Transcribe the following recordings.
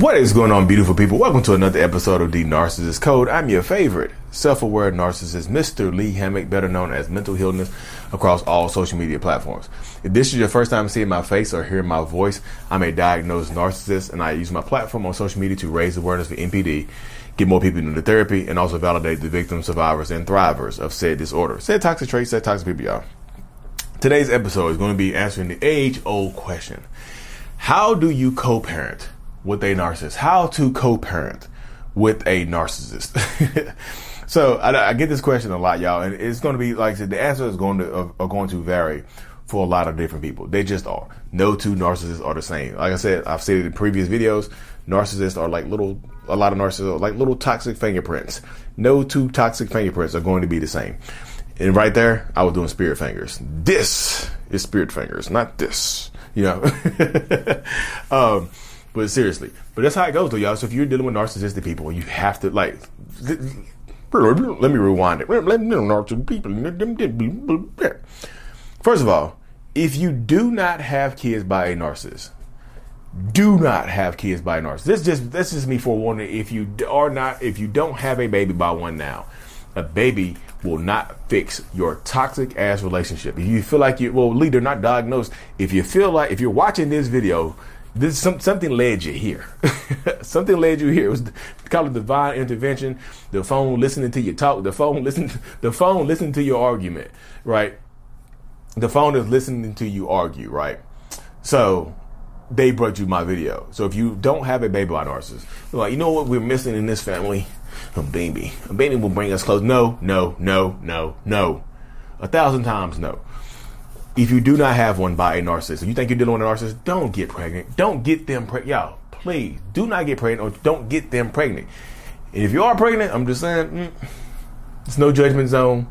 What is going on, beautiful people? Welcome to another episode of The Narcissist Code. I'm your favorite self aware narcissist, Mr. Lee Hammock, better known as Mental Healness, across all social media platforms. If this is your first time seeing my face or hearing my voice, I'm a diagnosed narcissist and I use my platform on social media to raise awareness for NPD, get more people into therapy, and also validate the victims, survivors, and thrivers of said disorder. Said toxic traits, said toxic people, y'all. Today's episode is going to be answering the age old question How do you co parent? With a narcissist, how to co-parent with a narcissist. so I, I, get this question a lot, y'all, and it's going to be like I said, the answer is going to are going to vary for a lot of different people. They just are. No two narcissists are the same. Like I said, I've said it in previous videos. Narcissists are like little, a lot of narcissists are like little toxic fingerprints. No two toxic fingerprints are going to be the same. And right there, I was doing spirit fingers. This is spirit fingers, not this. You know. um, but seriously, but that's how it goes, though, y'all. So if you're dealing with narcissistic people, you have to like. Let me rewind it. First of all, if you do not have kids by a narcissist, do not have kids by a narcissist. This just this is me forewarning. If you are not, if you don't have a baby by one now, a baby will not fix your toxic ass relationship. If you feel like you well, leader not diagnosed. If you feel like if you're watching this video this some, something led you here. something led you here. It was called it divine intervention. The phone listening to you talk. The phone listen. The phone listening to your argument. Right. The phone is listening to you argue. Right. So they brought you my video. So if you don't have a baby by narcissist, like you know what we're missing in this family, a baby. A baby will bring us close. No, no, no, no, no. A thousand times no if you do not have one by a narcissist, and you think you're dealing with a narcissist, don't get pregnant. Don't get them pregnant. Y'all, please do not get pregnant or don't get them pregnant. And if you are pregnant, I'm just saying, mm, it's no judgment zone.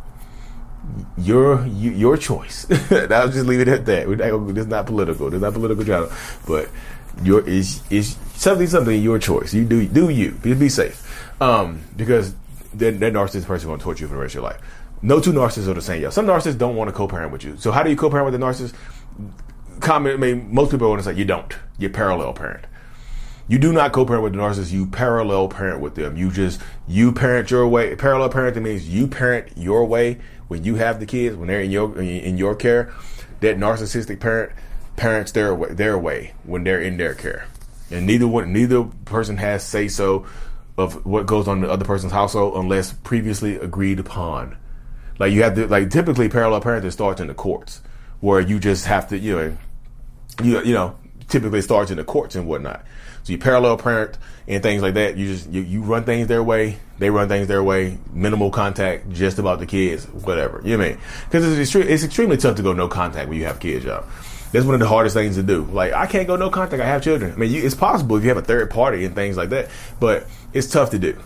Your you, your choice. I'll just leave it at that. This is not political. This is not political channel, but your is is something something your choice. You do do you. Be, be safe, um, because that, that narcissist person is going to torture you for the rest of your life no two narcissists are the same. Yeah, some narcissists don't want to co-parent with you. So how do you co-parent with a narcissist? Comment. I mean, most people want to say you don't. You parallel parent. You do not co-parent with the narcissist. You parallel parent with them. You just you parent your way. Parallel parenting means you parent your way when you have the kids when they're in your in your care. That narcissistic parent parents their way, their way when they're in their care, and neither one neither person has say so of what goes on in the other person's household unless previously agreed upon. Like you have to like typically parallel parenting starts in the courts where you just have to you know you you know typically starts in the courts and whatnot. So you parallel parent and things like that. You just you, you run things their way, they run things their way, minimal contact, just about the kids, whatever. You know what I mean? Because it's, extre- it's extremely tough to go no contact when you have kids, y'all. That's one of the hardest things to do. Like I can't go no contact. I have children. I mean, you, it's possible if you have a third party and things like that, but it's tough to do.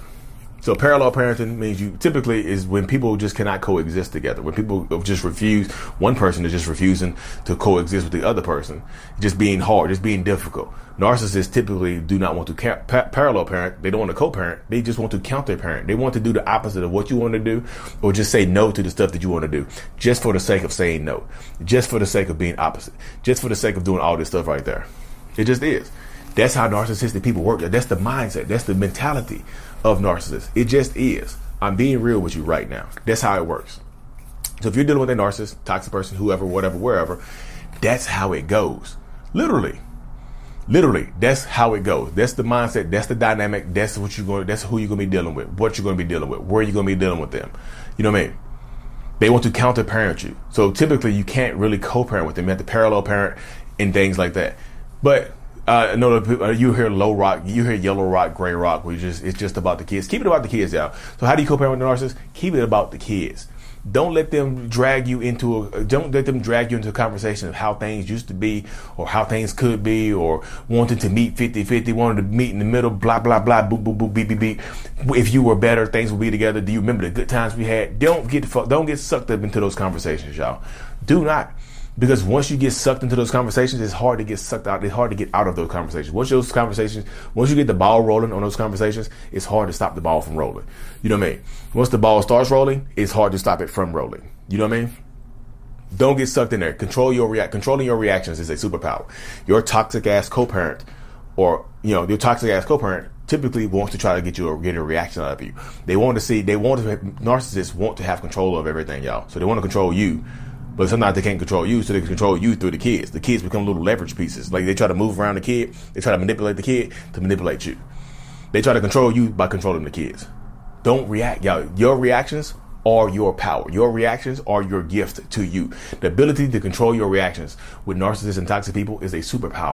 So parallel parenting means you typically is when people just cannot coexist together. When people just refuse, one person is just refusing to coexist with the other person, just being hard, just being difficult. Narcissists typically do not want to ca- pa- parallel parent. They don't want to co-parent. They just want to counter parent. They want to do the opposite of what you want to do, or just say no to the stuff that you want to do, just for the sake of saying no, just for the sake of being opposite, just for the sake of doing all this stuff right there. It just is. That's how narcissistic people work. That's the mindset. That's the mentality of narcissists. It just is. I'm being real with you right now. That's how it works. So if you're dealing with a narcissist, toxic person, whoever, whatever, wherever, that's how it goes. Literally. Literally, that's how it goes. That's the mindset. That's the dynamic. That's what you're going. That's who you're going to be dealing with. What you're going to be dealing with. Where you're going to be dealing with them. You know what I mean? They want to counter parent you. So typically, you can't really co-parent with them. You have to parallel parent and things like that. But uh, no, uh, you hear low rock, you hear yellow rock, gray rock. We just it's just about the kids. Keep it about the kids, y'all. So how do you co-parent with the narcissist? Keep it about the kids. Don't let them drag you into a don't let them drag you into a conversation of how things used to be or how things could be or wanting to meet 50-50, wanting to meet in the middle, blah blah blah, boop boop boop, beep beep beep. If you were better, things would be together. Do you remember the good times we had? Don't get fuck don't get sucked up into those conversations, y'all. Do not because once you get sucked into those conversations, it's hard to get sucked out. It's hard to get out of those conversations. Once those conversations, once you get the ball rolling on those conversations, it's hard to stop the ball from rolling. You know what I mean? Once the ball starts rolling, it's hard to stop it from rolling. You know what I mean? Don't get sucked in there. Control your react. Controlling your reactions is a superpower. Your toxic ass co-parent, or you know, your toxic ass co-parent typically wants to try to get you a, get a reaction out of you. They want to see. They want to. Narcissists want to have control of everything, y'all. So they want to control you but sometimes they can't control you, so they can control you through the kids. The kids become little leverage pieces. Like they try to move around the kid, they try to manipulate the kid to manipulate you. They try to control you by controlling the kids. Don't react, y'all. Your reactions are your power. Your reactions are your gift to you. The ability to control your reactions with narcissists and toxic people is a superpower.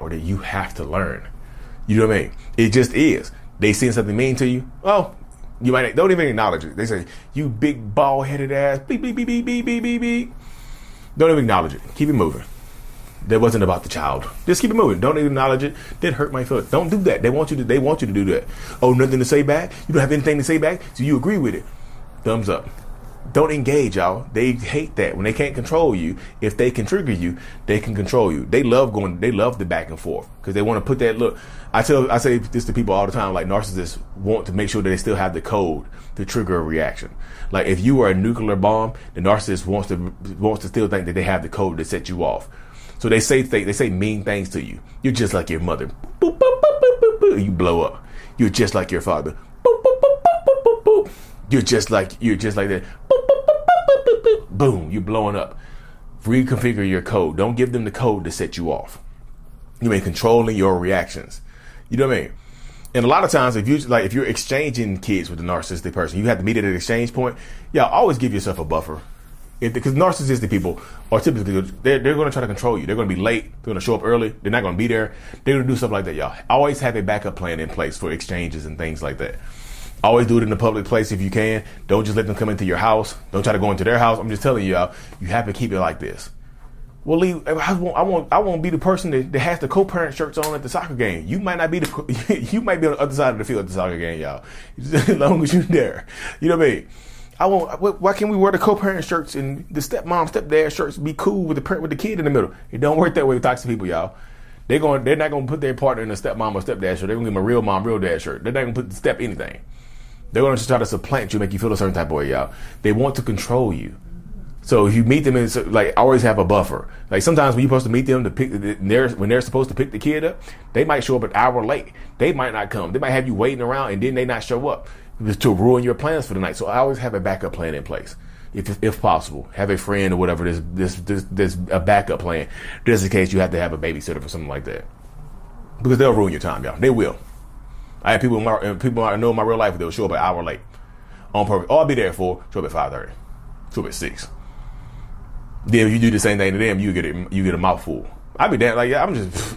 or that you have to learn. You know what I mean? It just is. They see something mean to you. Oh, you might don't even acknowledge it. They say, "You big bald headed ass." Beep beep beep beep beep beep beep beep. Don't even acknowledge it. Keep it moving. That wasn't about the child. Just keep it moving. Don't even acknowledge it. Did hurt my foot. Don't do that. They want you to. They want you to do that. Oh, nothing to say back. You don't have anything to say back. So you agree with it. Thumbs up. Don't engage, y'all. They hate that when they can't control you. If they can trigger you, they can control you. They love going. They love the back and forth because they want to put that look. I tell, I say this to people all the time. Like narcissists want to make sure that they still have the code to trigger a reaction. Like if you are a nuclear bomb, the narcissist wants to wants to still think that they have the code to set you off. So they say they, they say mean things to you. You're just like your mother. Boop, boop, boop, you blow up. You're just like your father. You're just like you're just like that. Boom, you're blowing up. Reconfigure your code. Don't give them the code to set you off. You mean controlling your reactions. You know what I mean? And a lot of times, if you like, if you're exchanging kids with a narcissistic person, you have to meet at an exchange point. Yeah, always give yourself a buffer. Because narcissistic people are typically they're, they're going to try to control you. They're going to be late. They're going to show up early. They're not going to be there. They're going to do stuff like that, y'all. Always have a backup plan in place for exchanges and things like that. Always do it in a public place if you can. Don't just let them come into your house. Don't try to go into their house. I'm just telling you, all you have to keep it like this. Well, Lee, I won't, I won't, I won't be the person that, that has the co-parent shirts on at the soccer game. You might not be the, you might be on the other side of the field at the soccer game, y'all. As long as you're there, you know what I mean. I won't. Why can't we wear the co-parent shirts and the stepmom, stepdad shirts? Be cool with the parent with the kid in the middle. It don't work that way with toxic people, y'all. They're going. They're not going to put their partner in a stepmom or stepdad shirt. They're going to give them a real mom, real dad shirt. They're not going to put the step anything. They're going to try to supplant you, make you feel a certain type of way, y'all. They want to control you. So if you meet them, it's like I always have a buffer. Like sometimes when you're supposed to meet them to pick, they're, when they're supposed to pick the kid up, they might show up an hour late. They might not come. They might have you waiting around and then they not show up to ruin your plans for the night. So I always have a backup plan in place. If, if possible, have a friend or whatever. This, this, this a backup plan just in case you have to have a babysitter for something like that. Because they'll ruin your time, y'all. They will. I had people in my uh, people I know in my real life they'll show up an hour late on purpose. I'll be there for show up at five thirty, show up at six. Then if you do the same thing to them, you get it. You get a mouthful. I be damn like yeah, I'm just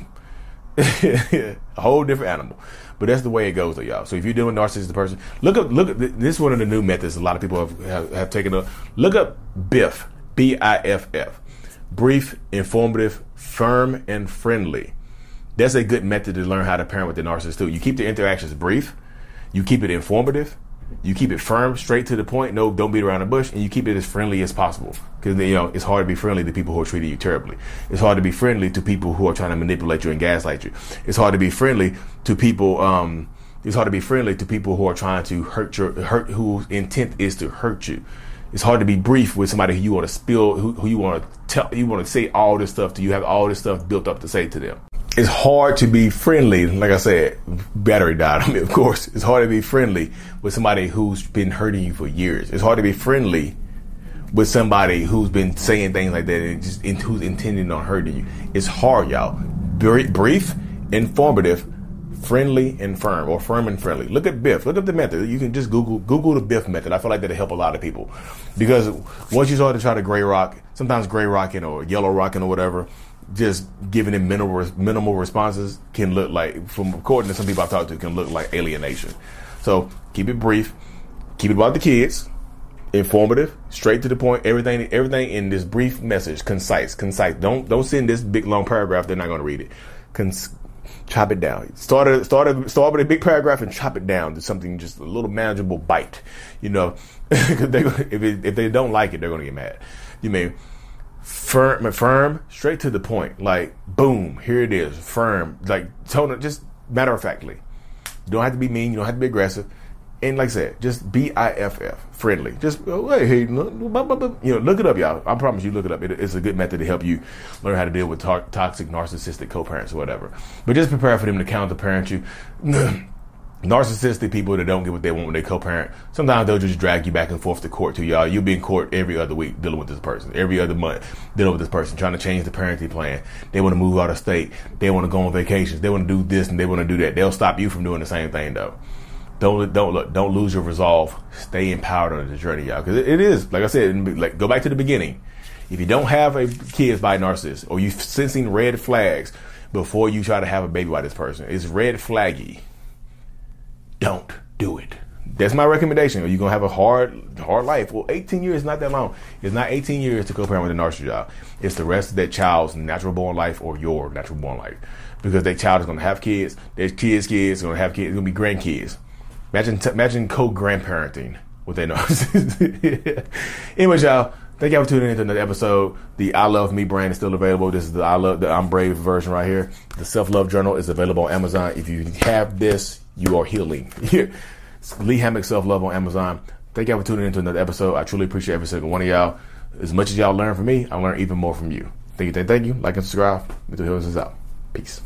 a whole different animal. But that's the way it goes, though, y'all. So if you're doing narcissistic person, look up. Look at this. Is one of the new methods. A lot of people have have, have taken up. Look up BIFF. B I F F. Brief, informative, firm, and friendly that's a good method to learn how to parent with the narcissist too. You keep the interactions brief, you keep it informative, you keep it firm, straight to the point. No, don't beat around the bush, and you keep it as friendly as possible. Because you know it's hard to be friendly to people who are treating you terribly. It's hard to be friendly to people who are trying to manipulate you and gaslight you. It's hard to be friendly to people. Um, it's hard to be friendly to people who are trying to hurt your hurt whose intent is to hurt you. It's hard to be brief with somebody who you want to spill, who, who you want to tell, you want to say all this stuff to. You have all this stuff built up to say to them it's hard to be friendly. Like I said, battery died I mean, Of course, it's hard to be friendly with somebody who's been hurting you for years. It's hard to be friendly with somebody who's been saying things like that and just who's intending on hurting you. It's hard, y'all. Brief, informative, friendly, and firm, or firm and friendly. Look at Biff. Look up the method. You can just Google Google the Biff method. I feel like that'll help a lot of people because once you start to try to gray rock, sometimes gray rocking or yellow rocking or whatever, just giving them minimal minimal responses can look like, from according to some people I've talked to, can look like alienation. So keep it brief. Keep it about the kids informative, straight to the point. Everything, everything in this brief message, concise, concise. Don't don't send this big long paragraph. They're not going to read it. Cons- chop it down. Start a, start a, start with a big paragraph and chop it down to something just a little manageable bite. You know, if, it, if they don't like it, they're going to get mad. You mean firm, firm, straight to the point. Like boom, here it is, firm. Like tone, just matter of factly. You don't have to be mean. You don't have to be aggressive and like I said, just B I F F, friendly. Just oh, hey, hey, you know, look it up, y'all. I promise you, look it up. It, it's a good method to help you learn how to deal with to- toxic, narcissistic co-parents or whatever. But just prepare for them to counter-parent you. narcissistic people that don't get what they want when they co-parent, sometimes they'll just drag you back and forth to court too, y'all. You'll be in court every other week dealing with this person, every other month dealing with this person, trying to change the parenting plan. They want to move out of state. They want to go on vacations. They want to do this and they want to do that. They'll stop you from doing the same thing though don't don't look, don't lose your resolve. Stay empowered on the journey, y'all. Because it, it is, like I said, like go back to the beginning. If you don't have a kids by a narcissist, or you sensing red flags before you try to have a baby by this person, it's red flaggy. Don't do it. That's my recommendation. Are you gonna have a hard hard life? Well, 18 years is not that long. It's not 18 years to co-parent with a narcissist child. It's the rest of that child's natural born life or your natural born life. Because that child is gonna have kids, their kids' kids, gonna have kids, it's gonna be grandkids Imagine t- imagine co-grandparenting with their nose. Anyways, y'all, thank y'all for tuning in to another episode. The I Love Me brand is still available. This is the I Love the I'm Brave version right here. The Self Love Journal is available on Amazon. If you have this, you are healing. Lee Hammock Self Love on Amazon. Thank y'all for tuning in to another episode. I truly appreciate every single one of y'all. As much as y'all learn from me, I learn even more from you. Thank you, thank, you. Like and subscribe. Mental Healness is out. Peace.